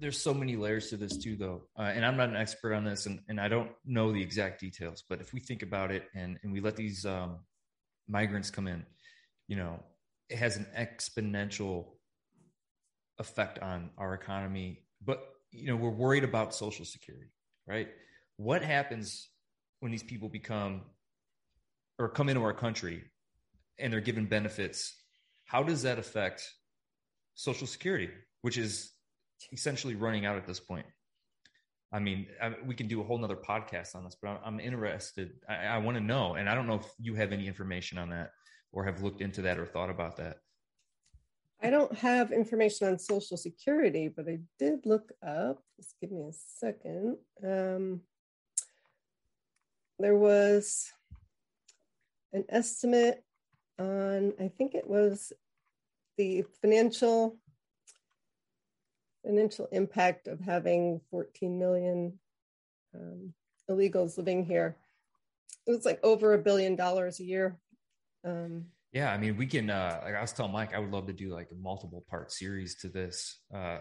There's so many layers to this too, though, uh, and I'm not an expert on this, and, and I don't know the exact details. But if we think about it, and and we let these um, migrants come in, you know, it has an exponential effect on our economy. But you know, we're worried about Social Security, right? What happens when these people become or come into our country and they're given benefits? How does that affect Social Security, which is essentially running out at this point. I mean, I, we can do a whole nother podcast on this, but I'm, I'm interested. I, I want to know, and I don't know if you have any information on that or have looked into that or thought about that. I don't have information on Social Security, but I did look up. Just give me a second. Um, there was an estimate on, I think it was the financial financial impact of having 14 million um, illegals living here. It was like over a billion dollars a year. Um, yeah, I mean, we can. Uh, like I was telling Mike, I would love to do like a multiple part series to this. Uh,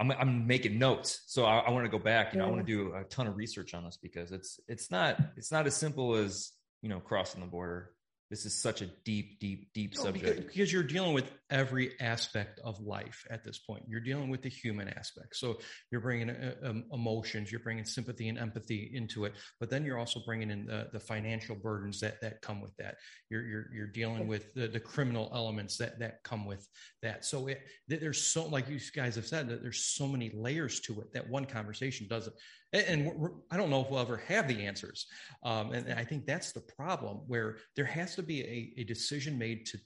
I'm, I'm making notes, so I, I want to go back. You know, yeah. I want to do a ton of research on this because it's it's not it's not as simple as you know crossing the border this is such a deep, deep, deep no, subject. Because, because, you're dealing with every aspect of life at this point. You're dealing with the human aspect. So you're bringing uh, um, emotions, you're bringing sympathy and empathy into it, but then you're also bringing in the, the financial burdens that that come with that. You're you're, you're dealing with the, the criminal elements that that come with that. So it, there's so, like you guys have said, that there's so many layers to it that one conversation doesn't and I don't know if we'll ever have the answers. Um, and I think that's the problem where there has to be a, a decision made to,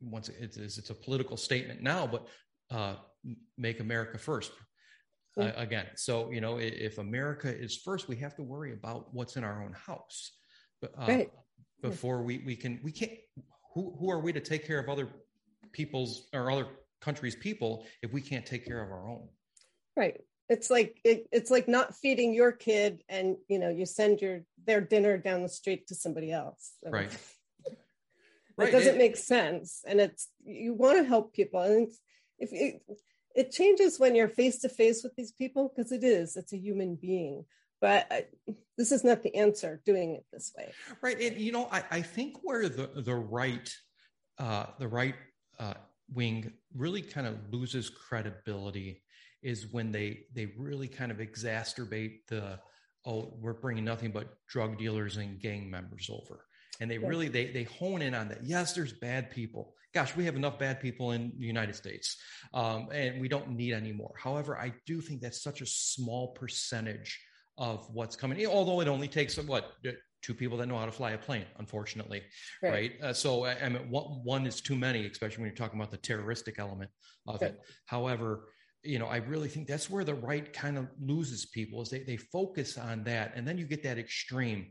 once it's, it's a political statement now, but uh, make America first. Uh, again, so you know, if America is first, we have to worry about what's in our own house. But uh, right. before we we can we can't. Who who are we to take care of other people's or other countries' people if we can't take care of our own? Right it's like it, it's like not feeding your kid and you know you send your their dinner down the street to somebody else so right it doesn't it, make sense and it's you want to help people and if it, it changes when you're face to face with these people because it is it's a human being but I, this is not the answer doing it this way. Right and you know i, I think where the the right uh the right uh wing really kind of loses credibility is when they they really kind of exacerbate the oh we're bringing nothing but drug dealers and gang members over and they really they they hone in on that yes there's bad people gosh we have enough bad people in the united states um, and we don't need any more however i do think that's such a small percentage of what's coming although it only takes what two people that know how to fly a plane unfortunately right, right? Uh, so i mean one, one is too many especially when you're talking about the terroristic element of right. it however you know, I really think that's where the right kind of loses people is they, they focus on that. And then you get that extreme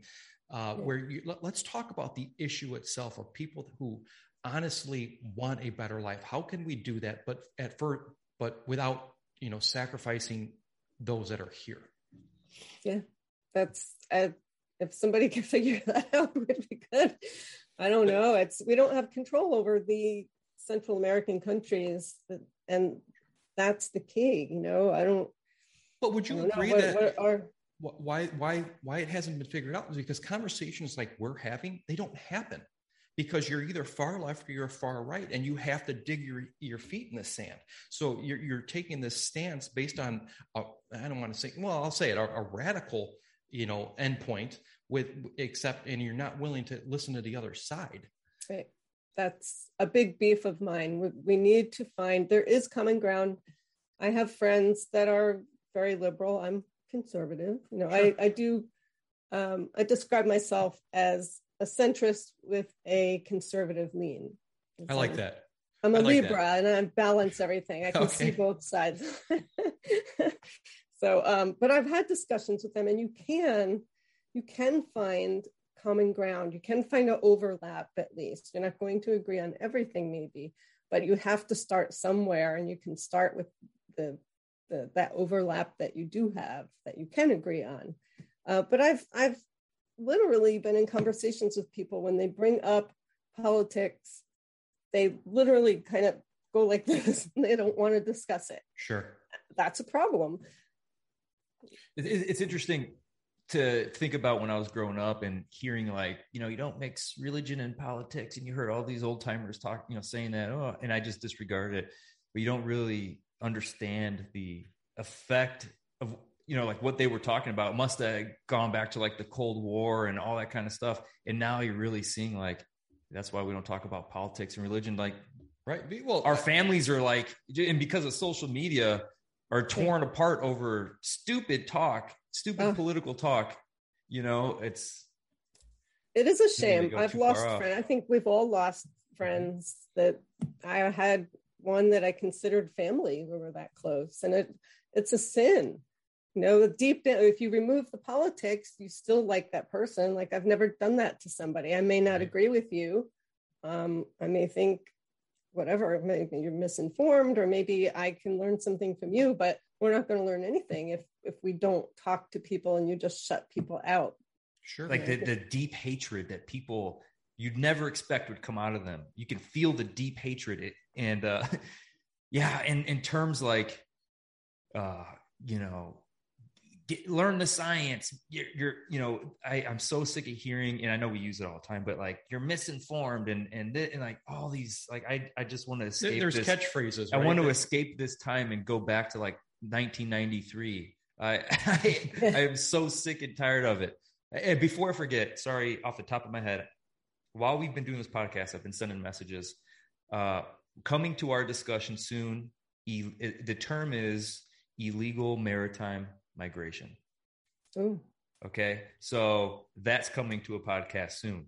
uh, where you, let, let's talk about the issue itself of people who honestly want a better life. How can we do that? But at first, but without, you know, sacrificing those that are here. Yeah, that's, uh, if somebody can figure that out, would be good. I don't know. It's, we don't have control over the Central American countries that, and that's the key. You know, I don't. But would you agree what, that what are, why why why it hasn't been figured out is because conversations like we're having they don't happen because you're either far left or you're far right and you have to dig your, your feet in the sand so you're, you're taking this stance based on I don't want to say well i'll say it a, a radical you know endpoint with except and you're not willing to listen to the other side right that's a big beef of mine. We, we need to find there is common ground. I have friends that are very liberal. I'm conservative. You know, sure. I, I do um, I describe myself as a centrist with a conservative lean. I like that. I'm a like Libra that. and I balance everything. I can okay. see both sides. so, um, but I've had discussions with them, and you can you can find common ground. You can find an overlap at least. You're not going to agree on everything, maybe, but you have to start somewhere, and you can start with the, the that overlap that you do have that you can agree on. Uh, but I've I've literally been in conversations with people when they bring up politics, they literally kind of go like this and they don't want to discuss it. Sure. That's a problem. It's interesting to think about when I was growing up and hearing like, you know, you don't mix religion and politics, and you heard all these old timers talk, you know, saying that, oh, and I just disregarded it. But you don't really understand the effect of, you know, like what they were talking about. It must have gone back to like the Cold War and all that kind of stuff. And now you're really seeing like that's why we don't talk about politics and religion. Like, right? Well, our families are like, and because of social media, are torn apart over stupid talk, stupid oh. political talk. You know, it's it is a shame. I've lost friends. I think we've all lost mm-hmm. friends that I had one that I considered family. We were that close, and it it's a sin. You know, deep down, if you remove the politics, you still like that person. Like I've never done that to somebody. I may not agree with you. Um, I may think whatever maybe you're misinformed or maybe i can learn something from you but we're not going to learn anything if if we don't talk to people and you just shut people out sure like the, the deep hatred that people you'd never expect would come out of them you can feel the deep hatred and uh yeah in in terms like uh you know get, learn the science. You're, you're, you know, I, I'm so sick of hearing, and I know we use it all the time, but like you're misinformed and and, and like all these, like I I just want to escape. There's this. catchphrases. Right? I want to escape this time and go back to like 1993. I I, I am so sick and tired of it. And before I forget, sorry, off the top of my head, while we've been doing this podcast, I've been sending messages. Uh, coming to our discussion soon. E- the term is illegal maritime migration. Oh. Okay. So that's coming to a podcast soon.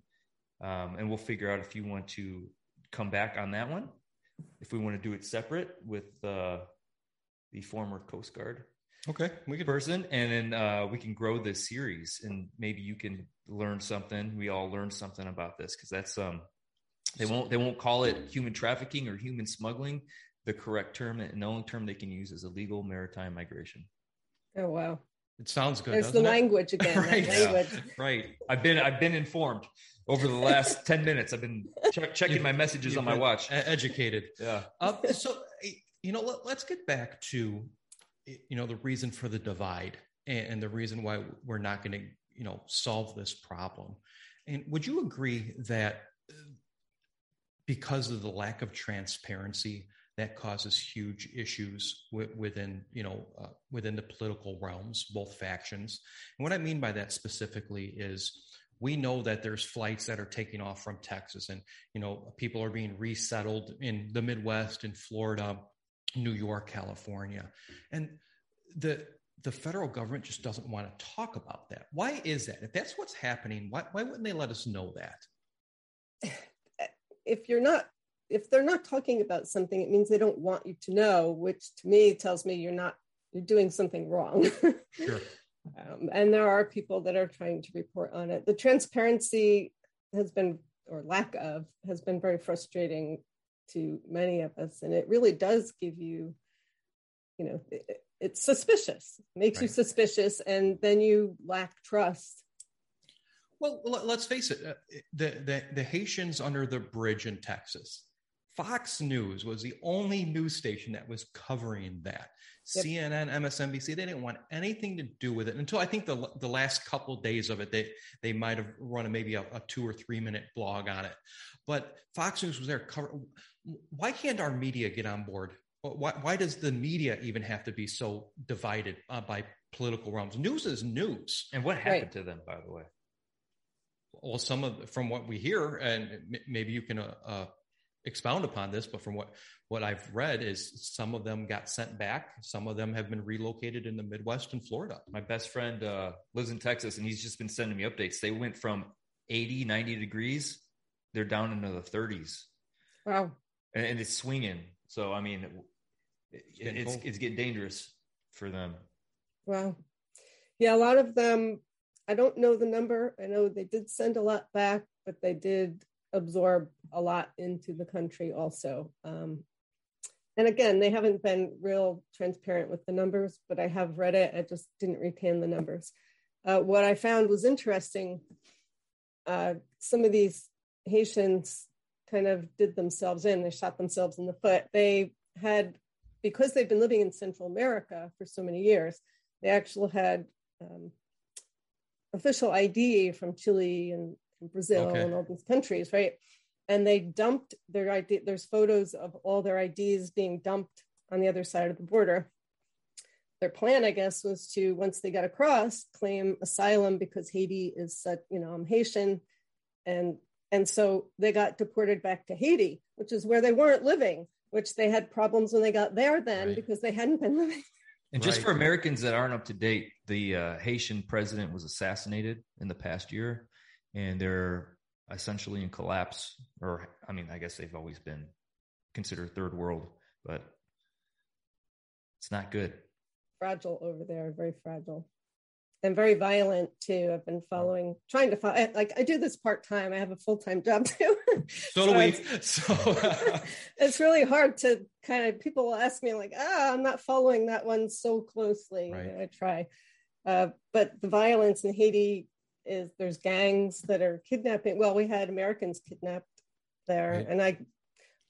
Um, and we'll figure out if you want to come back on that one, if we want to do it separate with uh, the former Coast Guard. Okay, we can person, and then uh, we can grow this series, and maybe you can learn something. We all learn something about this because that's um, they won't they won't call it human trafficking or human smuggling. The correct term and the only term they can use is illegal maritime migration. Oh wow. It sounds good. It's the it? language again. right. Language. Yeah. right. I've been I've been informed over the last 10 minutes. I've been ch- checking you've, my messages on my watch. Educated. Yeah. Uh, so you know, let, us get back to you know the reason for the divide and, and the reason why we're not going to you know solve this problem. And would you agree that uh, because of the lack of transparency that causes huge issues within you know uh, within the political realms both factions and what i mean by that specifically is we know that there's flights that are taking off from texas and you know people are being resettled in the midwest in florida new york california and the the federal government just doesn't want to talk about that why is that if that's what's happening why, why wouldn't they let us know that if you're not if they're not talking about something, it means they don't want you to know, which to me tells me you're not you're doing something wrong. sure. Um, and there are people that are trying to report on it. The transparency has been, or lack of, has been very frustrating to many of us, and it really does give you, you know, it, it's suspicious, makes right. you suspicious, and then you lack trust. Well, let's face it, uh, the, the, the Haitians under the bridge in Texas, Fox News was the only news station that was covering that. Yep. CNN, MSNBC, they didn't want anything to do with it until I think the the last couple days of it. They they might have run a, maybe a, a, two or three minute blog on it, but Fox News was there. Cover. Why can't our media get on board? Why why does the media even have to be so divided uh, by political realms? News is news. And what happened right. to them, by the way? Well, some of from what we hear, and maybe you can uh, uh, expound upon this, but from what what I've read is some of them got sent back. Some of them have been relocated in the Midwest and Florida. My best friend uh, lives in Texas, and he's just been sending me updates. They went from 80, 90 degrees, they're down into the 30s. Wow. And, and it's swinging. So, I mean, it, it's, it's, it's getting dangerous for them. Wow. Yeah, a lot of them, I don't know the number. I know they did send a lot back, but they did absorb a lot into the country also. Um, and again, they haven't been real transparent with the numbers, but I have read it. I just didn't retain the numbers. Uh, what I found was interesting. Uh, some of these Haitians kind of did themselves in. They shot themselves in the foot. They had, because they've been living in Central America for so many years, they actually had um, official ID from Chile and, and Brazil Okay. and all these countries, right? And they dumped their ID. There's photos of all their IDs being dumped on the other side of the border. Their plan, I guess, was to once they got across, claim asylum because Haiti is such, you know, I'm Haitian, and and so they got deported back to Haiti, which is where they weren't living, which they had problems when they got there then Right. because they hadn't been living. And just Right. for Americans that aren't up to date, the uh, Haitian president was assassinated in the past year, and they're essentially in collapse. Or, I mean, I guess they've always been considered third world, but it's not good. fragile over there, very fragile. And very violent too. I've been following, trying to follow. Like I do this part time. I have a full time job too. So do we. it's- So it's really hard to kind of. People will ask me like, "Ah, I'm not following that one so closely." Right. I try, uh, but the violence in Haiti is there's gangs that are kidnapping. Well, we had Americans kidnapped there, Right. and I,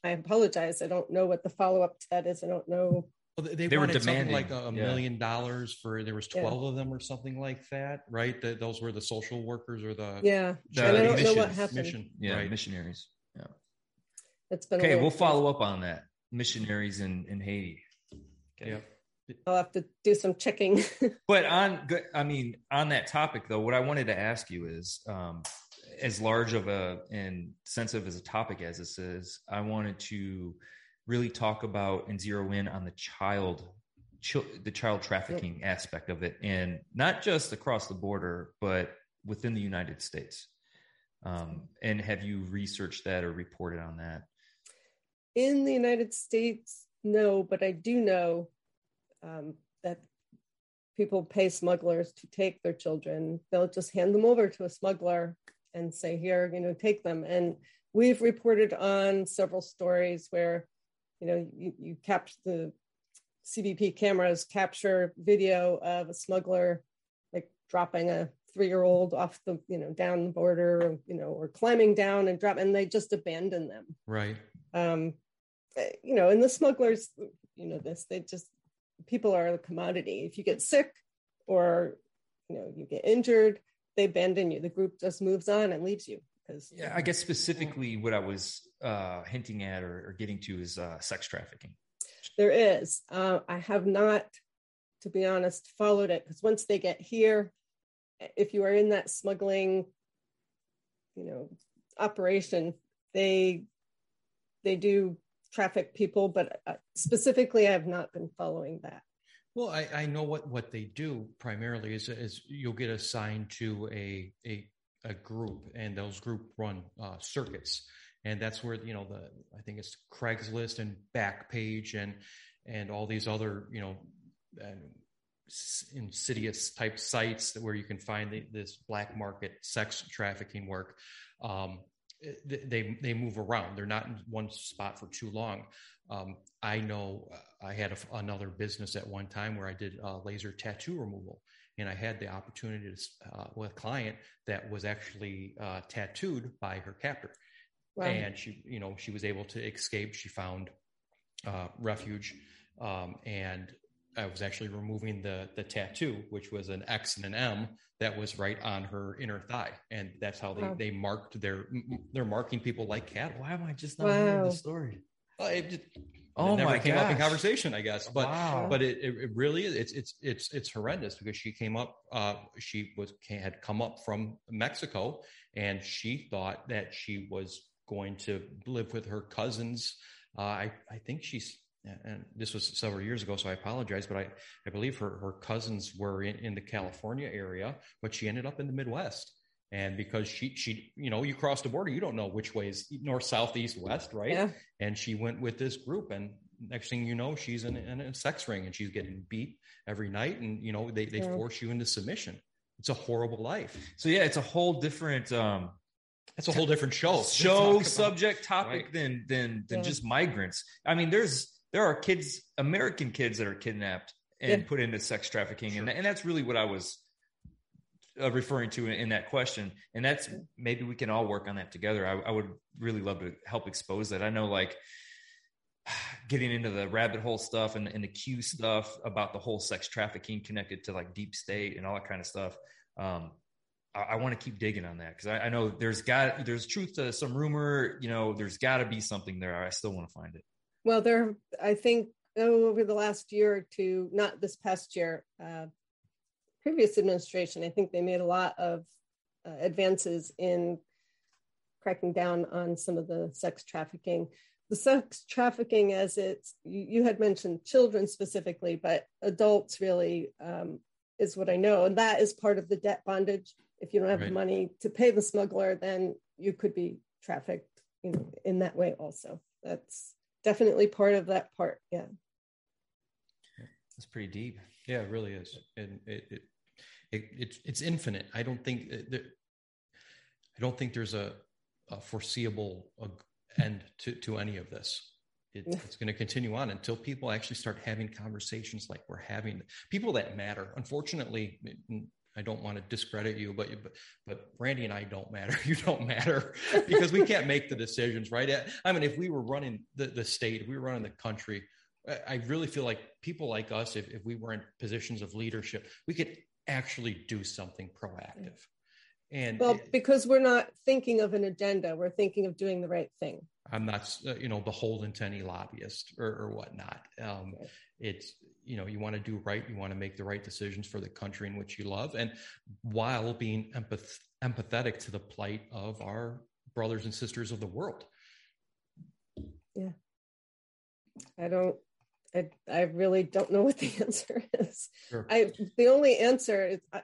I apologize. I don't know what the follow up to that is. I don't know. Well, they, they, They were wanted something demanding, like a, a yeah. million dollars for there was Yeah. 12 of them or something like that right that those were the social workers or the Yeah, The and I don't know mission- what happened. mission Yeah, right missionaries. Yeah. It's been Okay, we'll follow up on that. Missionaries in, in Haiti. Okay. Yep. I'll have to do some checking. But on, good- I mean, on that topic though, what I wanted to ask you is, um, as large of a and sensitive as a topic as this is, I wanted to really talk about and zero in on the child, chil- the child trafficking aspect of it, and not just across the border, but within the United States. Um, and have you researched that or reported on that? In the United States, no, but I do know um, that people pay smugglers to take their children. They'll just hand them over to a smuggler and say, "Here, you know, take them." And we've reported on several stories where, you know, you, you capture the CBP cameras capture video of a smuggler like dropping a three-year-old off the, you know, down the border, you know, or climbing down and drop, and they just abandon them right um, eh, you know, and the smugglers, you know, this, they just, people are a commodity. If you get sick or, you know, you get injured, they abandon you. The group just moves on and leaves you because, Yeah, I guess specifically what I was uh, hinting at or, or getting to is uh, sex trafficking. there is. Uh, I have not, to be honest, followed it because once they get here, if you are in that smuggling, you know, operation, they they do traffic people, but uh, specifically, I have not been following that. well I, I know what what they do primarily is is you'll get assigned to a a, a group and those group run uh, circuits. And that's where you know the i think it's craigslist and backpage and and all these other you know and insidious type sites where you can find the, this black market sex trafficking work. Um, they they move around. They're not in one spot for too long. Um, i know uh, i had a another business at one time where i did uh, laser tattoo removal and i had the opportunity to uh, with a client that was actually uh, tattooed by her captor Wow. and she you know she was able to escape she found uh, refuge um, and i was actually removing the the tattoo which was an x and an m that was right on her inner thigh and that's how they Wow. they marked their they're marking people like cattle Why am I just not hearing the story? It, just, Oh it never my came up in conversation i guess but wow. but it, it, it really is it's it's it's it's horrendous because she came up uh she was had come up from mexico and she thought that she was going to live with her cousins. Uh i i think she's and this was several years ago so i apologize but i i believe her her cousins were in in the california area but she ended up in the midwest and because she she you know you cross the border you don't know which way is north south east west right Yeah. and she went with this group and next thing you know she's in, in a sex ring and she's getting beat every night and you know they, they Yeah. force you into submission it's a horrible life so yeah, it's a whole different um, that's a whole different show show Talk about- subject topic Right. than than than Yeah. just migrants. I mean, there's there are kids, American kids that are kidnapped and Yeah. put into sex trafficking, and and that's really what I was uh, referring to in, in, that question, and that's maybe we can all work on that together. I, I would really love to help expose that. I know, like getting into the rabbit hole stuff and, and the Q stuff about the whole sex trafficking connected to like deep state and all that kind of stuff. Um, I, I want to keep digging on that because I, I, know there's got there's truth to some rumor. You know, there's got to be something there. I still want to find it. Well, there, I think oh, over the last year or two, not this past year, uh, previous administration, I think they made a lot of uh, advances in cracking down on some of the sex trafficking. The sex trafficking, as it's, you, you had mentioned children specifically, but adults really um, is what I know. And that is part of the debt bondage. If you don't have right. the money to pay the smuggler, then you could be trafficked you know, in that way also. That's definitely part of that part. Yeah. That's pretty deep. Yeah, it really is. And it, it it, it's it's infinite. I don't think uh, that, I don't think there's a, a foreseeable uh, end to, to any of this. It, it's going to continue on until people actually start having conversations like we're having. People that matter. Unfortunately, I don't want to discredit you, but but but Randy and I don't matter. You don't matter because we can't make the decisions, right? I mean, if we were running the, the state, if we were running the country, I really feel like people like us, if, if we were in positions of leadership, we could actually do something proactive. And well, because we're not thinking of an agenda, we're thinking of doing the right thing. I'm not, uh, you know, beholden to any lobbyist or, or whatnot. Um, it's, you know, you want to do right, you want to make the right decisions for the country in which you love, and while being empath- empathetic to the plight of our brothers and sisters of the world. Yeah. I don't I, I really don't know what the answer is. Sure. I the only answer is I,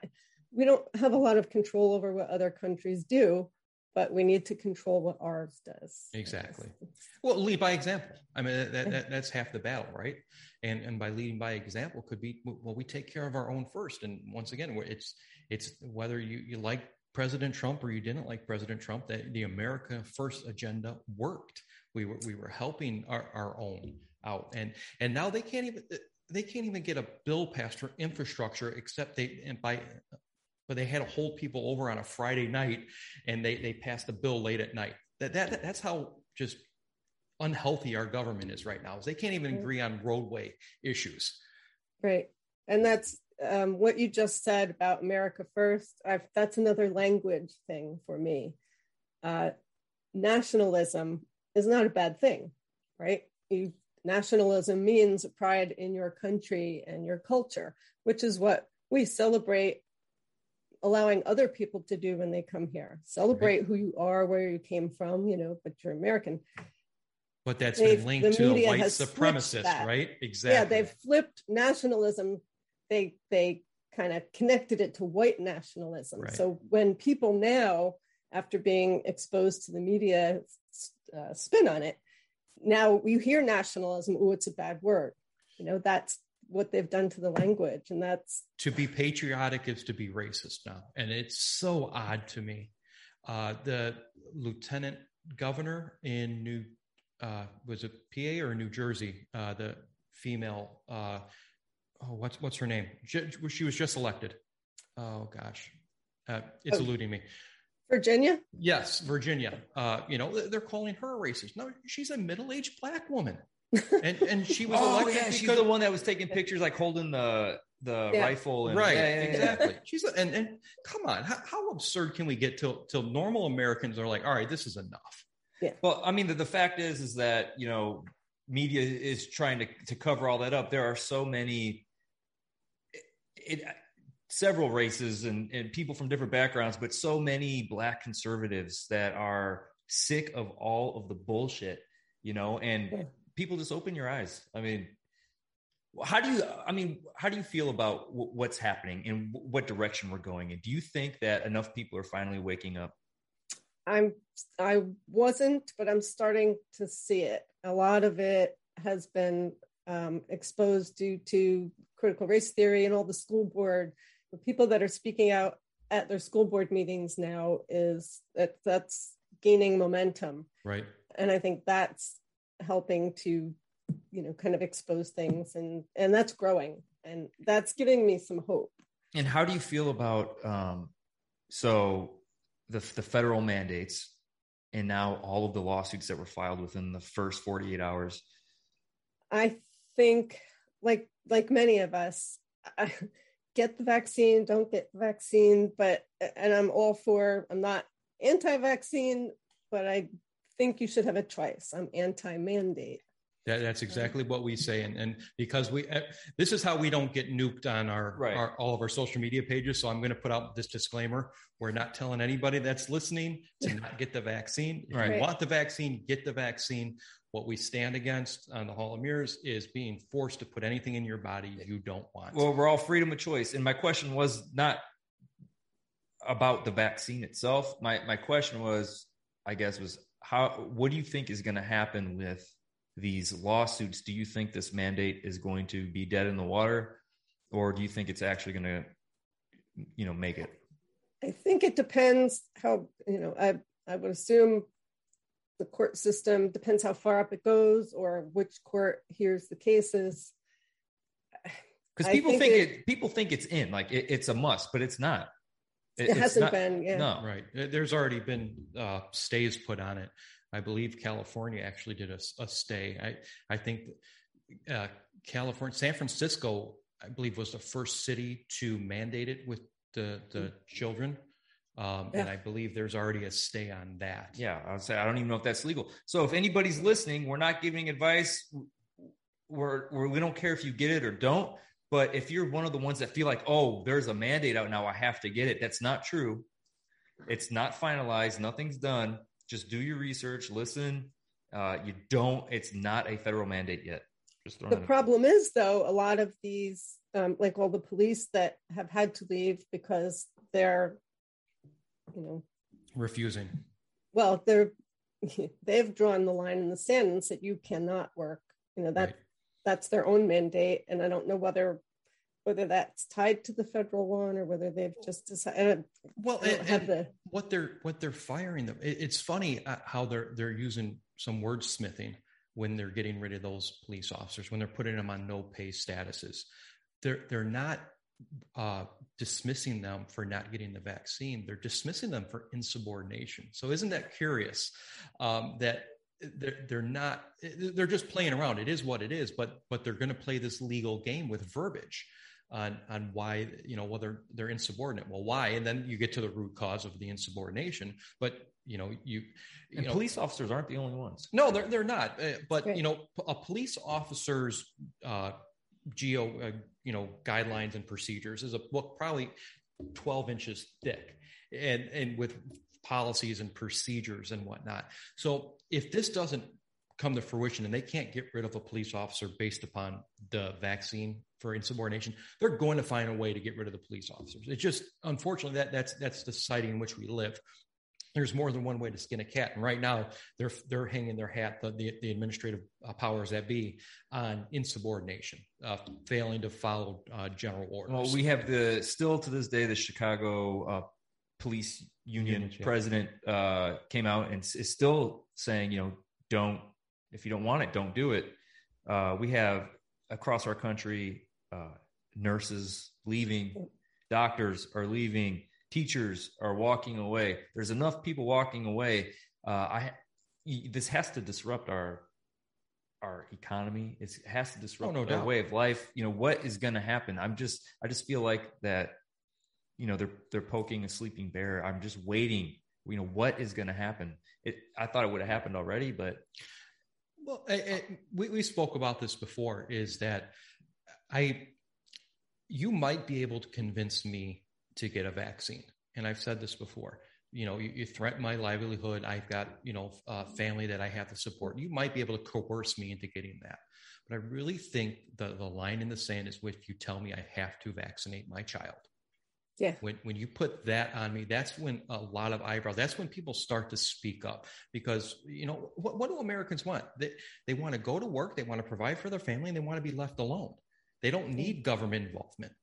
we don't have a lot of control over what other countries do, but we need to control what ours does. Exactly. Well, lead by example. I mean, that, that, that's half the battle, right? And and by leading by example could be well, we take care of our own first. And once again, it's it's whether you you like President Trump or you didn't like President Trump, that the America First agenda worked. We were we were helping our, our own out and and now they can't even they can't even get a bill passed for infrastructure except they and by but they had to hold people over on a Friday night and they they passed a bill late at night. That that that's how just unhealthy our government is right now. Is they can't even agree on roadway issues. Right. And that's um, what you just said about America first. I've, that's another language thing for me. Uh, nationalism is not a bad thing, right? You nationalism means pride in your country and your culture, which is what we celebrate allowing other people to do when they come here. Celebrate right. who you are, where you came from, you know, but you're American. But that's they've, been linked to a white supremacist, right? Exactly. Yeah, they've flipped nationalism. They they kind of connected it to white nationalism. Right. So when people now, after being exposed to the media uh, spin on it, now you hear nationalism, oh, it's a bad word. You know, that's what they've done to the language. And that's to be patriotic is to be racist now. And it's so odd to me. Uh, the lieutenant governor in New, uh, was it PA or New Jersey? Uh, the female, uh, oh, what's, what's her name? She, she was just elected. Oh gosh. Uh, it's oh. eluding me. Virginia? Yes, Virginia. Uh, you know, they're calling her a racist. No, she's a middle-aged black woman. and and she was oh, elected. Yeah, she's the one that was taking pictures, like holding the the yeah. rifle. And, right, yeah, exactly. She's a, and and come on, how, how, absurd can we get till till normal Americans are like, all right, this is enough. Yeah. Well, I mean, the, the fact is, is that you know, media is trying to to cover all that up. There are so many. It, it several races and, and people from different backgrounds, but so many black conservatives that are sick of all of the bullshit, you know, and yeah. people just open your eyes. I mean, how do you, I mean, how do you feel about w- what's happening and w- what direction we're going in? Do you think that enough people are finally waking up? I'm, I wasn't, but I'm starting to see it. A lot of it has been um, exposed due to critical race theory and all the school board the people that are speaking out at their school board meetings now is that that's gaining momentum. Right. And i think that's helping to you know kind of expose things and and that's growing and that's giving me some hope. And how do you feel about um so the the federal mandates and now all of the lawsuits that were filed within the first 48 hours? I think, like like many of us, I, get the vaccine, don't get the vaccine, but and I'm all for. I'm not anti-vaccine, but I think you should have a choice. I'm anti-mandate. That, that's exactly what we say, and, and because we, uh, this is how we don't get nuked on our, Right. our all of our social media pages. So I'm going to put out this disclaimer: we're not telling anybody that's listening to not get the vaccine. If Right. you want the vaccine, get the vaccine. What we stand against on the Hall of Mirrors is being forced to put anything in your body you don't want. Well, we're all freedom of choice. And my question was not about the vaccine itself. My my question was, I guess, was how what do you think is going to happen with these lawsuits? Do you think this mandate is going to be dead in the water? Or do you think it's actually going to, you know, make it? I think it depends how you know. I I would assume the court system depends how far up it goes or which court hears the cases. Because people think think, it- it, people think it's in, like it, it's a must, but it's not. It, it's hasn't not- been. Yeah. No, Right. There's already been uh, stays put on it. I believe California actually did a stay. I I think uh, California, San Francisco, I believe was the first city to mandate it with the the children, um, and I believe there's already a stay on that. Yeah, I would say I don't even know if that's legal. So if anybody's listening, we're not giving advice. We're, we're we don't care if you get it or don't. But if you're one of the ones that feel like, oh, there's a mandate out now, I have to get it. That's not true. It's not finalized. Nothing's done. Just do your research. Listen. Uh, you don't. It's not a federal mandate yet. Just throwing The that- problem is, though, a lot of these, um, like all the police that have had to leave because they're, you know, Refusing. well, they're they've drawn the line in the sand and said you cannot work. You know that Right. that's their own mandate, and I don't know whether whether that's tied to the federal one or whether they've just decided. Well, and- the what they're what they're firing them. It, it's funny uh, how they're they're using some wordsmithing when they're getting rid of those police officers when they're putting them on no pay statuses. They're they're not uh, dismissing them for not getting the vaccine. They're dismissing them for insubordination. So isn't that curious um, that they're they're not they're just playing around. It is what it is, but but they're going to play this legal game with verbiage on on why you know whether they're insubordinate. Well, why? And then you get to the root cause of the insubordination. But you know you, you and know, police officers aren't the only ones. no, they're they're not. Uh, but Right. you know, a police officer's uh, geo uh, you know guidelines and procedures is a book probably twelve inches thick, and and with policies and procedures and whatnot. So if this doesn't come to fruition and they can't get rid of a police officer based upon the vaccine for insubordination, they're going to find a way to get rid of the police officers. It's just unfortunately that that's that's the society in which we live. There's more than one way to skin a cat, and right now they're they're hanging their hat the the, the administrative uh, powers that be on insubordination, uh, failing to follow uh, general orders. Well, we have the still to this day the Chicago uh, Police Union Union, president uh, came out and is still saying, you know, don't if you don't want it, don't do it. Uh, we have across our country uh, nurses leaving, doctors are leaving, teachers are walking away. There's enough people walking away. Uh, I this has to disrupt our our economy. It has to disrupt no our way of life. You know what is going to happen? I'm just I just feel like that. You know they're they're poking a sleeping bear. I'm just waiting. You know what is going to happen? It I thought it would have happened already, but Well, I, I, we, we spoke about this before is that I, you might be able to convince me to get a vaccine. And I've said this before, you know, you, you threaten my livelihood. I've got, you know, a family that I have to support. You might be able to coerce me into getting that. But I really think the, the line in the sand is if you tell me I have to vaccinate my child. Yeah. When, when you put that on me, that's when a lot of eyebrows, that's when people start to speak up because, you know, what, what do Americans want? They, they want to go to work, they want to provide for their family, and they want to be left alone. They don't need government involvement.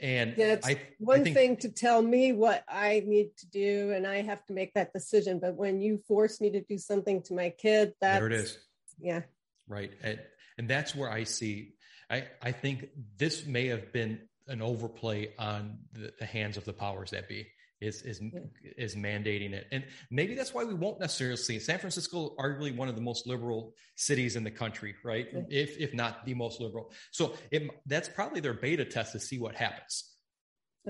And it's I, one I think, thing to tell me what I need to do, and I have to make that decision. But when you force me to do something to my kid, that's there it is. Yeah, right and, and that's where i see i i think this may have been an overplay on the, the hands of the powers that be is is yeah. is mandating it, and maybe that's why we won't necessarily see San Francisco, arguably one of the most liberal cities in the country, right? Yeah. If if not the most liberal, so it, that's probably their beta test to see what happens.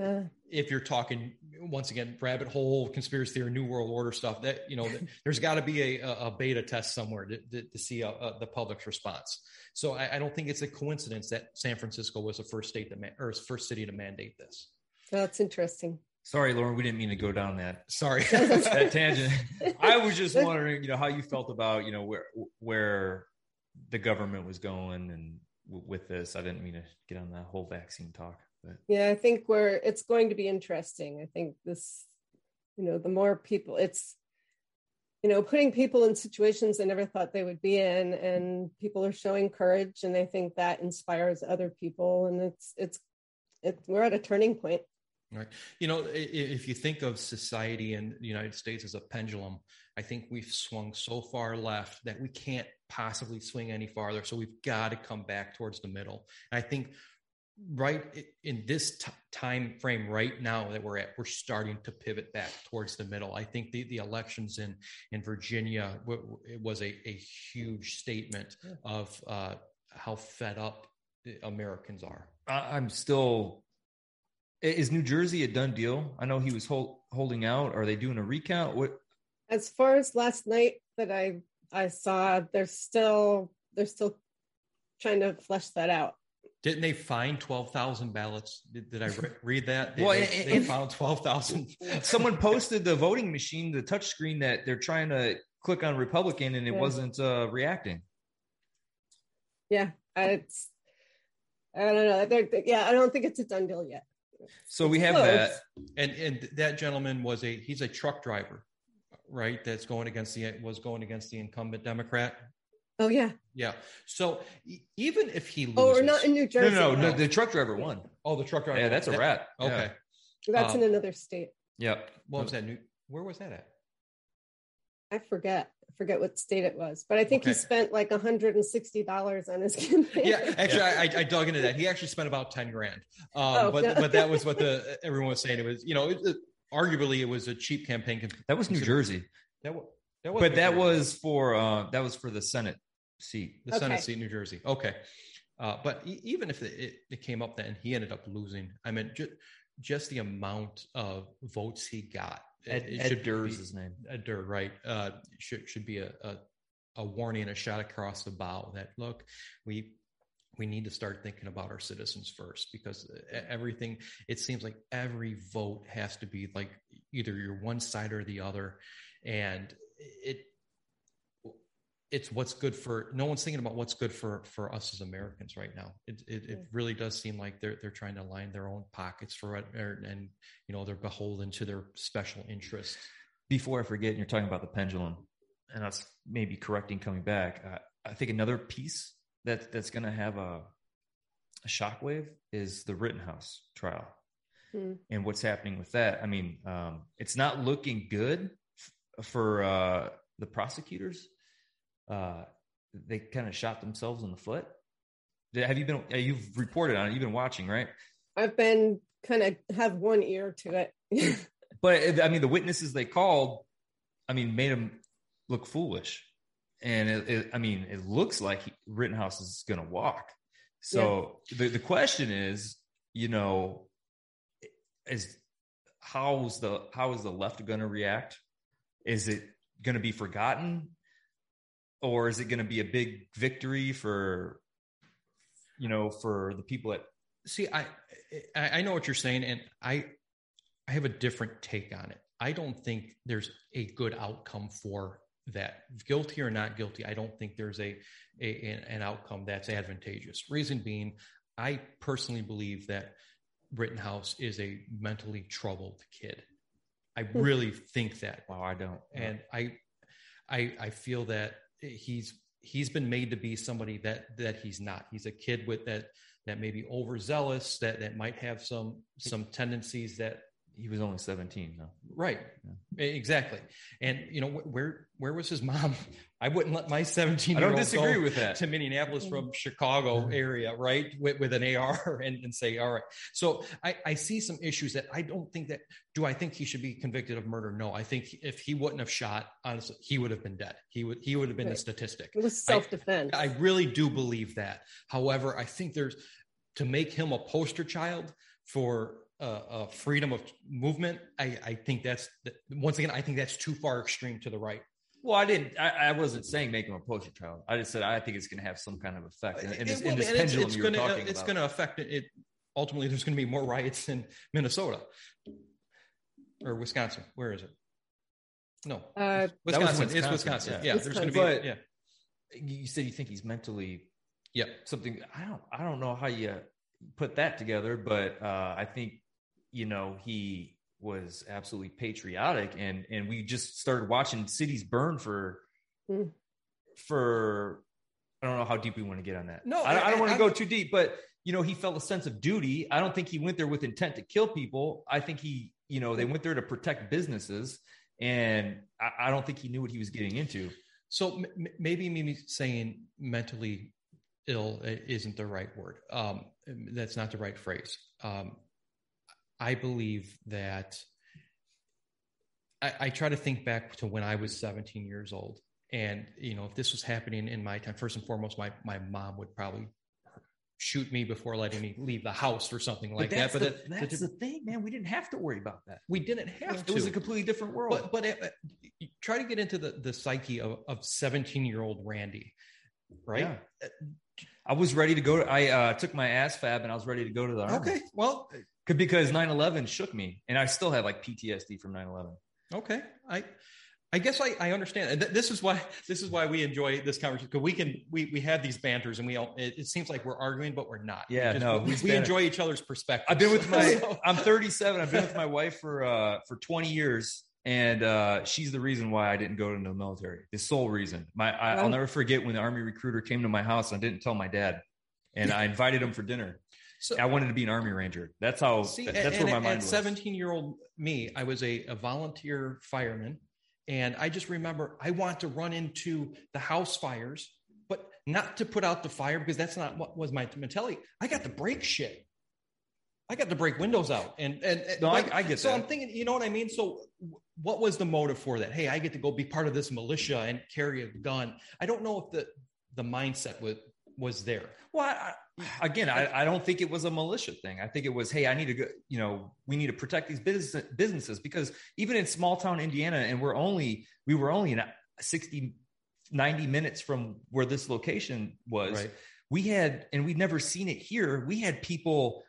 Uh, if you're talking once again rabbit hole conspiracy theory new world order stuff that you know there's got to be a, a, beta test somewhere to, to, to see a, a, the public's response so I, I, don't think it's a coincidence that san francisco was the first state to man, or first city to mandate this that's interesting Sorry, Lauren, we didn't mean to go down that. Sorry, that tangent. I was just wondering, you know, how you felt about, you know, where where the government was going and w- with this. I didn't mean to get on that whole vaccine talk, but yeah, I think we're it's going to be interesting. I think this, you know, the more people, it's, you know, putting people in situations they never thought they would be in, and people are showing courage, and I think that inspires other people, and it's it's it, we're at a turning point. Right. You know, if you think of society in the United States as a pendulum, I think we've swung so far left that we can't possibly swing any farther. So we've got to come back towards the middle. And I think right in this t- time frame right now that we're at, we're starting to pivot back towards the middle. I think the, the elections in in Virginia w- it was a, a huge statement of uh, how fed up Americans are. I'm still is New Jersey a done deal? I know he was hold, holding out. Are they doing a recount? What? As far as last night that I I saw, they're still they're still trying to flesh that out. Didn't they find twelve thousand ballots? Did, did, I re- read that? They, well, they, and, they found twelve thousand. Someone posted the voting machine, the touch screen that they're trying to click on Republican, and it yeah. wasn't uh, reacting. Yeah, it's I don't know. They're, yeah, I don't think it's a done deal yet. So we have Close. that, and and that gentleman was a he's a truck driver, right? That's going against the was going against the incumbent Democrat. Oh yeah, yeah. So even if he loses, oh, we're not in New Jersey. No, no, no. The truck driver won. Oh, the truck driver. Yeah, that's a rat. Okay, yeah. that's um, in another state. yeah What was that? New? Where was that at? I forget. Forget what state it was, but I think okay. he spent like $160 on his campaign. Yeah, actually, I, I, dug into that. He actually spent about 10 grand. Um, oh, but no. but that was what the everyone was saying. It was you know, it, it, arguably it was a cheap campaign. That was New Jersey. That was. That was but that Jersey. was for uh, that was for the Senate seat. The okay. Senate seat, New Jersey. Okay, uh, but even if it, it, came up then, he ended up losing. I mean, just, just the amount of votes he got Ed, it Ed Durr is his name. Ed Durr, right? Uh, should should be a, a a warning, a shot across the bow that look, we we need to start thinking about our citizens first because everything it seems like every vote has to be like either you're one side or the other and it it's what's good for no one's thinking about what's good for for us as Americans right now. It it, it really does seem like they're they're trying to line their own pockets for it, and you know they're beholden to their special interests. Before I forget, you're talking about the pendulum, and that's maybe correcting coming back. Uh, I think another piece that that's going to have a a shockwave is the Rittenhouse trial, hmm. and what's happening with that. I mean, um, it's not looking good f- for uh, the prosecutors uh, they kind of shot themselves in the foot. Have you been? You've reported on it. You've been watching, right? I've been kind of have one ear to it. but I mean, the witnesses they called, I mean, made them look foolish, and it, it, I mean, it looks like Rittenhouse is going to walk. So yeah. the the question is, you know, is how's the how is the left going to react? Is it going to be forgotten? Or is it going to be a big victory for you know for the people that see i i know what you're saying and i i have a different take on it. I don't think there's a good outcome for that. Guilty or not guilty i don't think there's a, a an outcome that's advantageous. Reason being i personally believe that rittenhouse is a mentally troubled kid. I hmm. really think that. Wow i don't. And i i i feel that he's he's been made to be somebody that that he's not. He's a kid with that that may be overzealous, that that might have some some tendencies that he was only 17 though. Right. Yeah. Exactly. And you know where where was his mom? I wouldn't let my 17 I don't disagree with that to Minneapolis from mm-hmm. Chicago area, right? With, with an AR and, and say, all right. So I, I see some issues that I don't think that do I think he should be convicted of murder? No, I think if he wouldn't have shot, honestly, he would have been dead. He would he would have been right. the statistic. It was self-defense. I, I really do believe that. However, I think there's to make him a poster child for uh, uh, freedom of movement, I, I think that's once again, I think that's too far extreme to the right. Well, I didn't. I, I wasn't saying make him a poster child. I just said I think it's going to have some kind of effect. And, and, this, and this pendulum it's, you gonna, talking it's going to affect it, it. Ultimately, there's going to be more riots in Minnesota or Wisconsin. Where is it? No, uh, Wisconsin. Wisconsin. It's Wisconsin. Yeah, yeah there's going to be. But yeah. You said you think he's mentally. Yeah. Something. I don't. I don't know how you put that together, but uh, I think you know, he was absolutely patriotic and and we just started watching cities burn for mm. for I don't know how deep we want to get on that. No, I, I don't want to go too deep, but you know, he felt a sense of duty. I don't think he went there with intent to kill people. I think he, you know, they went there to protect businesses, and I, I don't think he knew what he was getting into. So m- maybe me saying mentally ill isn't the right word. Um, that's not the right phrase. Um, I believe that I, I, try to think back to when I was 17 years old. And, you know, if this was happening in my time, first and foremost, my, my mom would probably shoot me before letting me leave the house or something like but that. But the, that's the, the, thing, man. We didn't have to worry about that. We didn't have it to. It was a completely different world. But, but it, uh, try to get into the, the psyche of, of 17 year old Randy, right? Yeah. I was ready to go. To, I uh, took my ASVAB and I was ready to go to the army. Okay. Well, because 9-11 shook me and i still have like ptsd from 9-11 okay i i guess i, I understand this is why this is why we enjoy this conversation because we can we we have these banters and we all it, it seems like we're arguing but we're not yeah just, no we, we enjoy each other's perspective i've been with my i'm 37 i've been with my wife for uh for 20 years and uh, she's the reason why I didn't go into the military. The sole reason. My I, will never forget when the army recruiter came to my house. and I didn't tell my dad, and I invited him for dinner. So I wanted to be an army ranger. That's how. See, that's and, where my mind at was. Seventeen year old me, I was a, a volunteer fireman, and I just remember I want to run into the house fires, but not to put out the fire because that's not what was my mentality. I got to break shit. I got to break windows out, and and no, I, I, get so that. I'm thinking, you know what I mean. So, what was the motive for that? Hey, I get to go be part of this militia and carry a gun. I don't know if the the mindset was was there. Well, I, again, I, I, don't think it was a militia thing. I think it was, hey, I need to go, you know, we need to protect these business, businesses because even in small town Indiana, and we're only, we were only in 60, 90 minutes from where this location was. Right. We had, and we'd never seen it here. We had people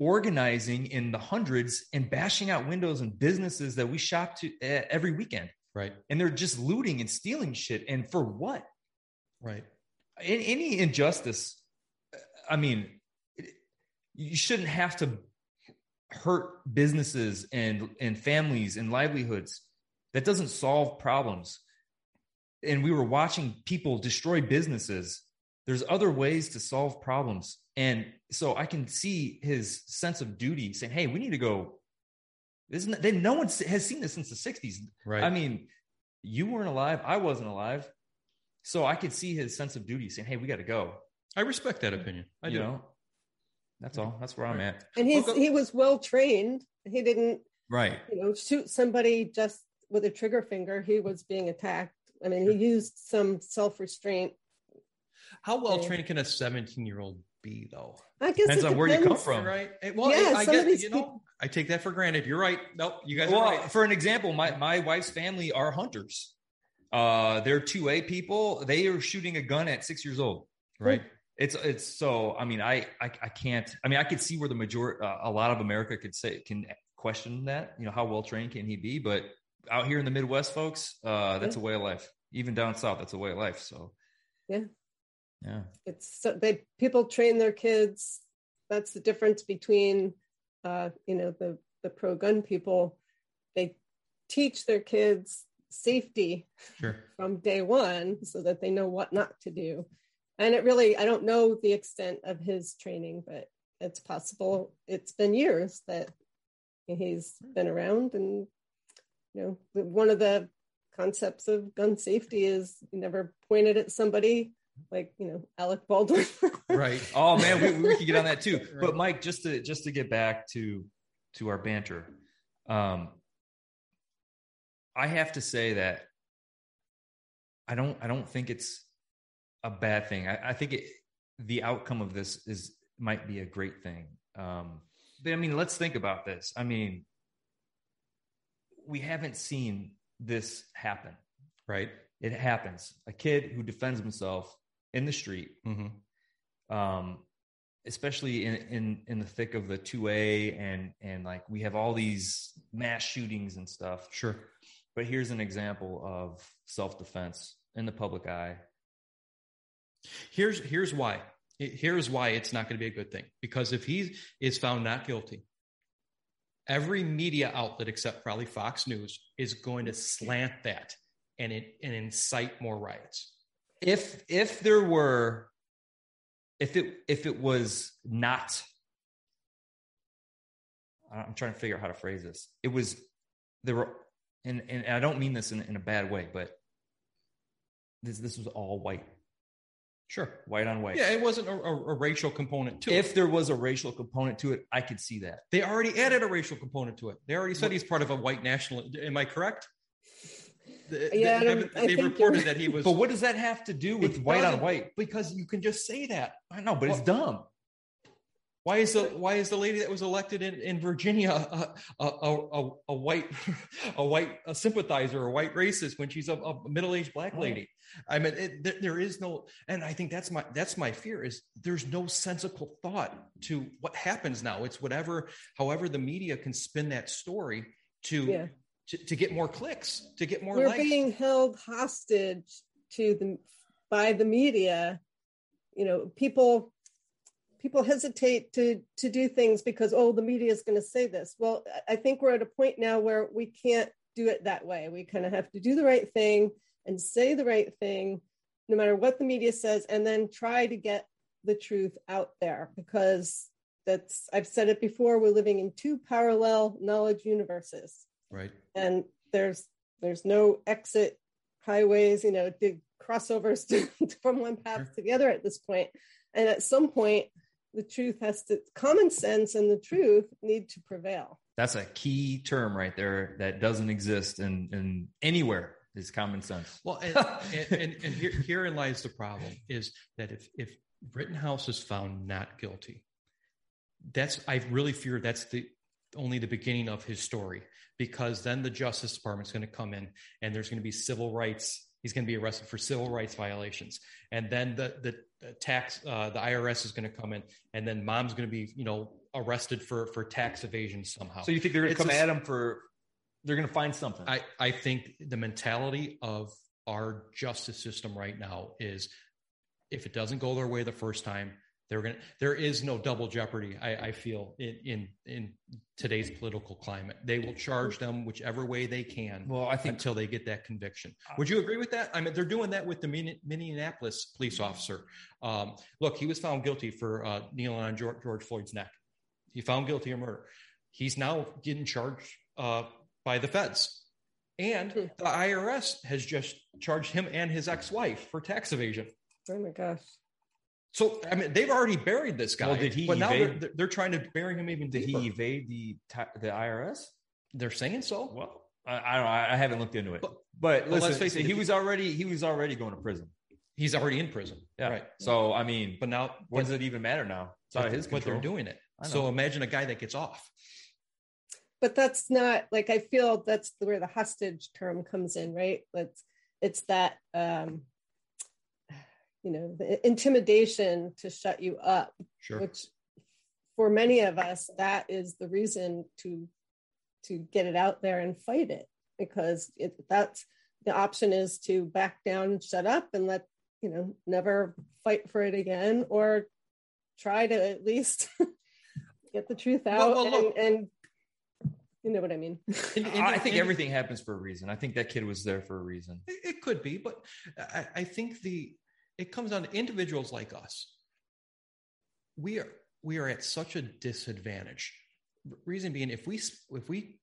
organizing in the hundreds and bashing out windows and businesses that we shop to uh, every weekend. Right. And they're just looting and stealing shit. And for what? Right. Any injustice I mean, you shouldn't have to hurt businesses and and families and livelihoods. That doesn't solve problems. And we were watching people destroy businesses. There's other ways to solve problems. And so I can see his sense of duty saying, "Hey, we need to go." Isn't then no one has seen this since the '60s. Right. I mean, you weren't alive. I wasn't alive. So I could see his sense of duty saying, "Hey, we got to go." I respect that opinion. I you do. Know, that's all. That's where I'm at. And he's he was well trained. He didn't right, you know, shoot somebody just with a trigger finger. He was being attacked. I mean, he used some self restraint. How well trained can a 17 year old be, though? I guess depends on where you come from, right? Well, yeah, I, I get you know. People... I take that for granted. You're right. Nope, you guys well, right. For an example, my my wife's family are hunters. Uh, they're two A people. They are shooting a gun at six years old, right? it's it's so i mean i i, I can't i mean i could see where the majority uh, a lot of america could say can question that you know how well trained can he be? But out here in the midwest folks uh that's yeah. a way of life. Even down south that's a way of life so. Yeah. Yeah. It's so they people train their kids. That's the difference between uh you know the the pro gun people. They teach their kids safety sure. from day one so that they know what not to do and it really i don't know the extent of his training but it's possible it's been years that he's been around and you know one of the concepts of gun safety is you never pointed at somebody like you know Alec Baldwin. right. Oh man, we, we could get on that too. Right. But Mike, just to just to get back to to our banter, um, I have to say that I don't I don't think it's a bad thing. I, I think it, the outcome of this is might be a great thing. Um, but I mean, let's think about this. I mean, we haven't seen this happen, right? It happens. A kid who defends himself in the street, mm-hmm. um, especially in, in in the thick of the two A, and and like we have all these mass shootings and stuff. Sure. But here's an example of self defense in the public eye. Here's here's why. Here's why it's not going to be a good thing. Because if he is found not guilty, every media outlet except probably Fox News is going to slant that and it, and incite more riots. If if there were if it if it was not I'm trying to figure out how to phrase this. It was there were and and I don't mean this in, in a bad way, but this this was all white. Sure, white on white. Yeah, it wasn't a, a, a racial component to if it. If there was a racial component to it, I could see that. They already added a racial component to it. They already said he's part of a white national. Am I correct? yeah, they, they reported that he was. But what does that have to do with white on white? Because you can just say that. I know, but well, it's dumb. Why is the why is the lady that was elected in, in Virginia a, a, a, a white a white a sympathizer, a white racist when she's a, a middle aged black oh. lady? I mean, it, there, there is no, and I think that's my that's my fear is there's no sensical thought to what happens now. It's whatever, however, the media can spin that story to yeah. to, to, get more clicks, to get more. We're likes. being held hostage to the by the media. You know, people people hesitate to to do things because oh the media is going to say this. Well i think we're at a point now where we can't do it that way. We kind of have to do the right thing and say the right thing no matter what the media says and then try to get the truth out there because that's i've said it before we're living in two parallel knowledge universes. Right. And there's there's no exit highways you know dig crossovers to, from one path sure. to the other at this point. And at some point the truth has to common sense and the truth need to prevail. That's a key term right there that doesn't exist in, in anywhere is common sense. Well and, and, and, and here, herein lies the problem is that if if rittenhouse is found not guilty that's i really fear that's the only the beginning of his story because then the justice department's going to come in and there's going to be civil rights he's going to be arrested for civil rights violations. And then the the, tax uh, the irs is going to come in and then mom's going to be you know arrested for for tax evasion somehow. So you think they're going to come a, at him for they're going to find something? I i think the mentality of our justice system right now is if it doesn't go their way the first time they're going to there is no double jeopardy I, I feel in, in in today's political climate. They will charge them whichever way they can well i think until they get that conviction. Would you agree with that? I mean they're doing that with the minneapolis police officer. Um, look he was found guilty for uh, kneeling on george, george, floyd's neck. He found guilty of murder. He's now getting charged uh, by the feds. And hmm. the irs has just charged him and his ex-wife for tax evasion. Oh my gosh so I mean, they've already buried this guy. Well, did he? But evade, now they're, they're, trying to bury him even. Did deeper. he evade the the IRS? They're saying so. Well, I, I don't. Know, I haven't looked into it. But, but listen, let's face it. He was already he was already going to prison. He's already in prison. Yeah. Right. So I mean, but now, what does it even matter now? It's out of his control. But they're doing it. So imagine a guy that gets off. But that's not like I feel that's where the hostage term comes in, right? It's it's that um you know the intimidation to shut you up sure. which for many of us that is the reason to to get it out there and fight it because it, that's the option is to back down and shut up and let you know never fight for it again or try to at least get the truth out well, well, and, and, you know what I mean. I think everything happens for a reason. I think that kid was there for a reason. It could be, but I, I think the it comes down to individuals like us. We are we are at such a disadvantage reason being, if we if we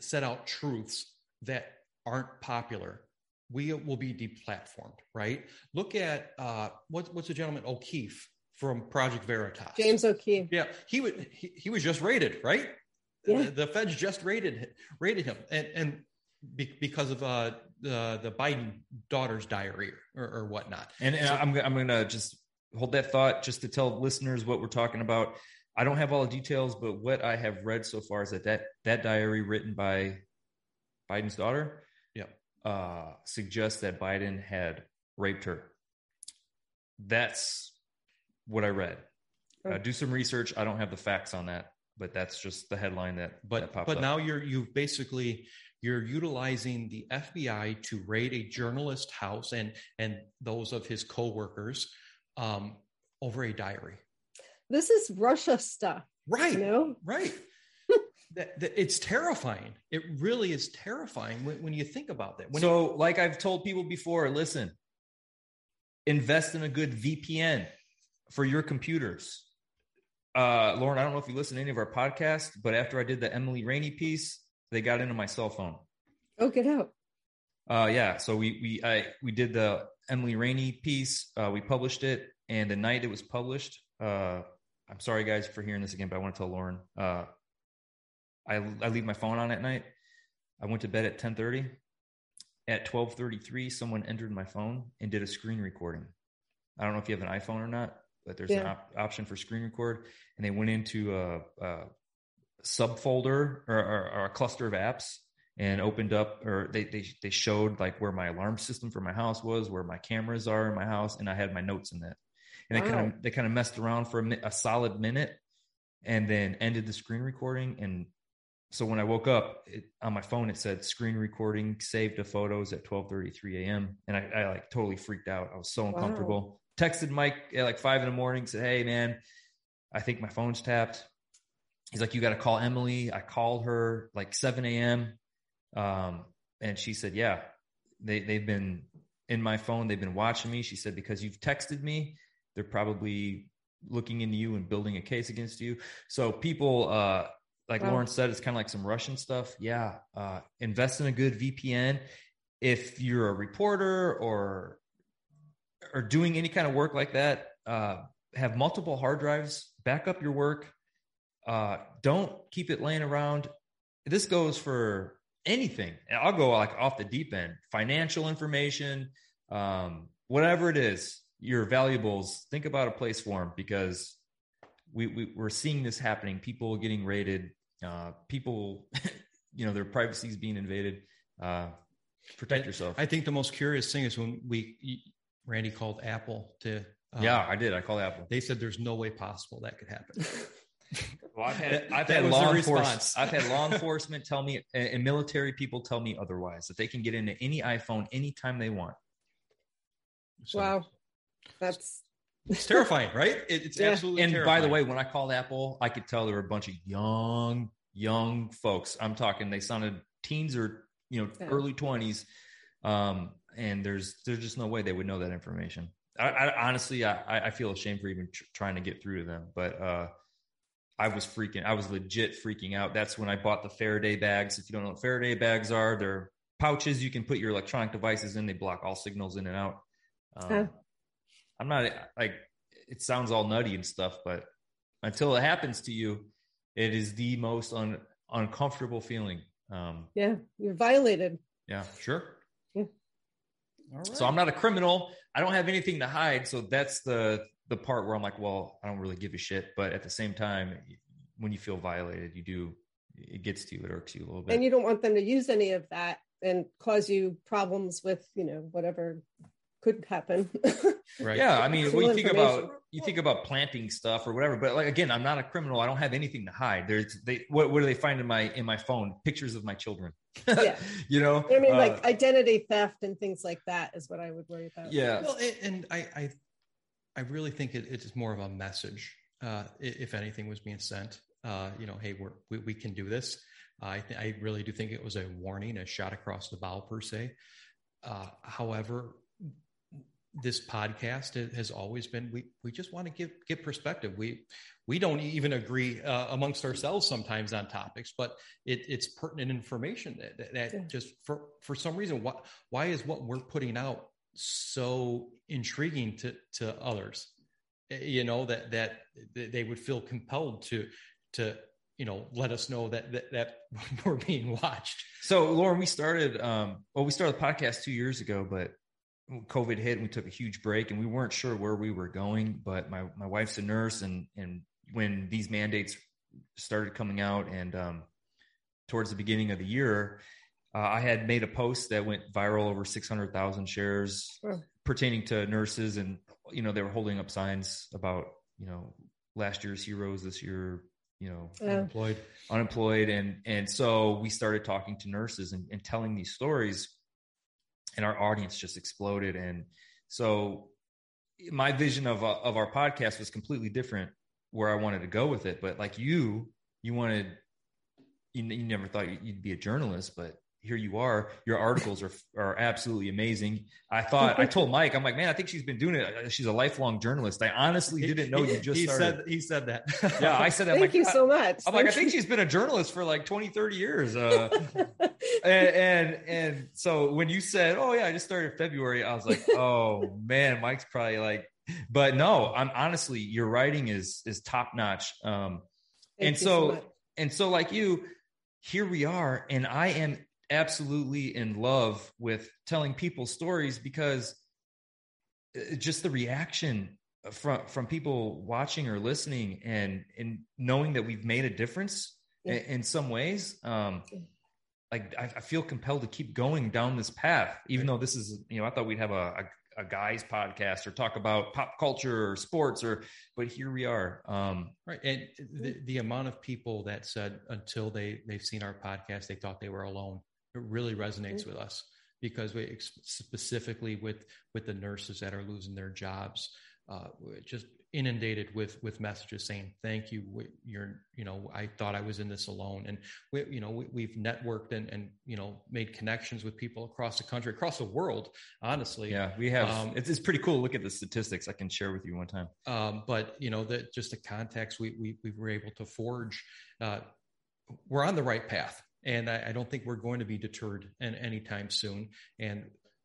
set out truths that aren't popular, we will be deplatformed, right? Look at uh, what, what's the gentleman O'Keefe from Project Veritas, James O'Keefe. Yeah, he would he, he was just raided, right? Yeah. The, the feds just raided raided him, and and be, because of uh, the the Biden daughter's diary or, or whatnot. And, and So- I'm I'm gonna just hold that thought just to tell listeners what we're talking about. I don't have all the details, but what I have read so far is that that, that diary written by Biden's daughter, Yep. uh, suggests that Biden had raped her. That's what I read. Uh, Oh. do some research. I don't have the facts on that, but that's just the headline that but that popped but up. now you're you've basically you're utilizing the FBI to raid a journalist house and and those of his coworkers um, over a diary. This is Russia stuff, Right. you know? Right. that, that it's terrifying. It really is terrifying when, when you think about that. When you- so, like I've told people before, listen, invest in a good VPN for your computers. Uh, Lauren, I don't know if you listen to any of our podcasts, but after I did the Emily Rainey piece, they got into my cell phone. Oh, get out. Uh, yeah, so we we I we did the Emily Rainey piece. Uh, we published it, and the night it was published, uh, I'm sorry guys for hearing this again, but I want to tell Lauren. Uh, I I leave my phone on at night. I went to bed at 10:30. At 12:33, someone entered my phone and did a screen recording. I don't know if you have an iPhone or not, but there's an op- option for screen record, and they went into a, a subfolder or, or, or a cluster of apps and opened up or they, they they showed like where my alarm system for my house was where my cameras are in my house and i had my notes in that and they kind of they kind of messed around for a, a solid minute and then ended the screen recording. And so when i woke up it, on my phone it said screen recording saved to photos at 12:33 a.m. and I, I like totally freaked out. I was so uncomfortable. Texted mike at like five in the morning said hey man i think my phone's tapped he's like you got to call emily i called her like 7 a.m um, and she said, yeah, they, they've been in my phone. They've been watching me. She said, because you've texted me, they're probably looking into you and building a case against you. So people, uh, like Wow. Lauren said, it's kind of like some Russian stuff. Yeah. Uh, invest in a good VPN. If you're a reporter or, or doing any kind of work like that, uh, have multiple hard drives, back up your work. Uh, don't keep it laying around. This goes for anything. And I'll go like off the deep end, financial information, um, whatever it is, your valuables, think about a place for them because we, we we're seeing this happening. People getting raided, uh, people, you know, their privacy is being invaded. Uh, protect yourself. I think the most curious thing is when we Randy called Apple to um, yeah, I did. I called Apple. they said there's no way possible that could happen. Well, I've had That- I've that had law enforcement. I've had law enforcement tell me, and and military people tell me otherwise that they can get into any iPhone anytime they want. So, Wow. That's It's terrifying, right? It, it's Yeah. absolutely And terrifying. by the way, when I called Apple, I could tell there were a bunch of young, young folks. I'm talking, they sounded teens or you know Yeah. early twenties, um, and there's there's just no way they would know that information. I, I honestly, I, I feel ashamed for even tr- trying to get through to them, but uh, I was freaking, I was legit freaking out. That's when I bought the Faraday bags. If you don't know what Faraday bags are, they're pouches you can put your electronic devices in. They block all signals in and out. Um, Huh. I'm not like it sounds all nutty and stuff, but until it happens to you, it is the most un, uncomfortable feeling. Um, yeah, you're violated. yeah. sure. Yeah. All right. So I'm not a criminal. I don't have anything to hide. So that's the the part where I'm like, well, I don't really give a shit. But at the same time, when you feel violated, you do. It gets to you. It irks you a little bit. And you don't want them to use any of that and cause you problems with, you know, whatever could happen. right. Yeah, I mean, Full when you think about you think about planting stuff or whatever, but like again, I'm not a criminal. I don't have anything to hide. There's they what what do they find in my in my phone? Pictures of my children. Yeah. you know. I mean, Uh, like identity theft and things like that is what I would worry about. yeah, Well, and, and I, I, I really think it, it is more of a message. Uh, if anything was being sent, uh, you know, hey, we're, we we can do this. I th- I really do think it was a warning, a shot across the bow per se. Uh, however, this podcast has always been we we just want to give get perspective. We we don't even agree uh, amongst ourselves sometimes on topics, but it, it's pertinent information that, that, that yeah. just for for some reason why why is what we're putting out so intriguing to to others? Eh, you know that that they would feel compelled to to you know let us know that that, that we're being watched so lauren we started um well we started the podcast two years ago but covid hit and we took a huge break and we weren't sure where we were going but my my wife's a nurse and and when these mandates started coming out and um towards the beginning of the year uh, i had made a post that went viral over 600000 shares pertaining to nurses and you know they were holding up signs about you know last year's heroes this year you know yeah. unemployed. unemployed. And and so we started talking to nurses and, and telling these stories and our audience just exploded. And so my vision of uh, of our podcast was completely different where i wanted to go with it. But like you you wanted you, you never thought you'd be a journalist but here you are. Your articles are are absolutely amazing. I thought I told Mike, I'm like, man, I think she's been doing it. She's a lifelong journalist. I honestly didn't know you just he started. Said, he said that. Yeah, I said that. Thank like, you so much. I'm Thank like, I think she's been a journalist for like 20, 30 years. Uh, and, and and so when you said, oh yeah, I just started February, I was like, oh man, Mike's probably like, but no, I'm honestly, your writing is is top notch. Um, and so, so and so like you, here we are, and I am absolutely in love with telling people stories because uh, just the reaction from from people watching or listening and and knowing that we've made a difference yeah. in, in, some ways um like I, I, feel compelled to keep going down this path even though this is you know i thought we'd have a, a, a guys podcast or talk about pop culture or sports or but here we are um right and the, the amount of people that said until they they've seen our podcast they thought they were alone it really resonates with us because we specifically with with the nurses that are losing their jobs uh, just inundated with with messages saying thank you you're you know i thought i was in this alone. And we you know we, have networked and and you know made connections with people across the country across the world honestly. Yeah we have um, it's, it's pretty cool to look at the statistics i can share with you one time. Um, but you know that just the context we, we we were able to forge uh, we're on the right path and I, I don't think we're going to be deterred in, anytime soon. And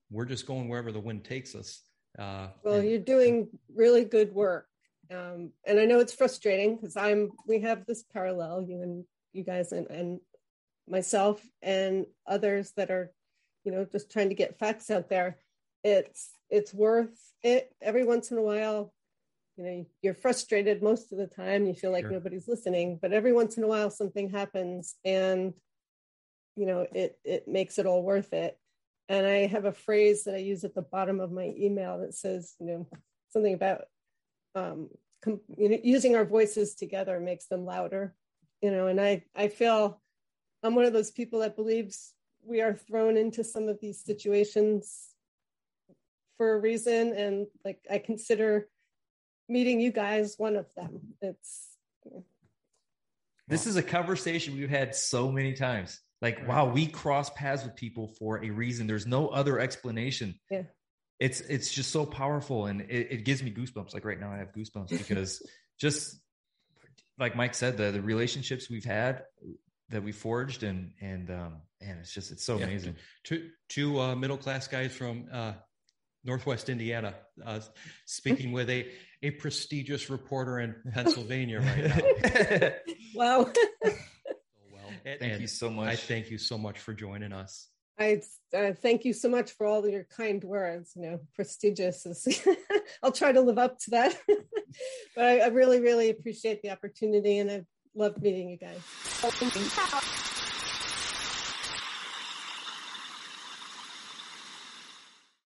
we're just going wherever the wind takes us. Uh, well, and- you're doing really good work. Um, and I know it's frustrating because I'm, we have this parallel, you and you guys and, and myself and others that are, you know, just trying to get facts out there. It's, it's worth it every once in a while. You know, you're frustrated most of the time. You feel like sure. nobody's listening, but every once in a while something happens and you know it it makes it all worth it. And i have a phrase that i use at the bottom of my email that says you know something about um com- you know, using our voices together makes them louder you know and i i feel i'm one of those people that believes we are thrown into some of these situations for a reason. And like i consider meeting you guys one of them. It's this is a conversation we've had so many times like, wow, we cross paths with people for a reason. There's no other explanation. Yeah. It's it's just so powerful and it, it gives me goosebumps. Like right now I have goosebumps because just like Mike said, the the relationships we've had that we forged and and um and it's just it's so yeah. amazing. Two two uh, middle class guys from uh Northwest Indiana, uh, speaking with a a prestigious reporter in Pennsylvania right now. wow. Thank and you so much. I thank you so much for joining us. I uh, thank you so much for all your kind words. You know, prestigious is. I'll try to live up to that. but I, I really, really appreciate the opportunity, and I love meeting you guys.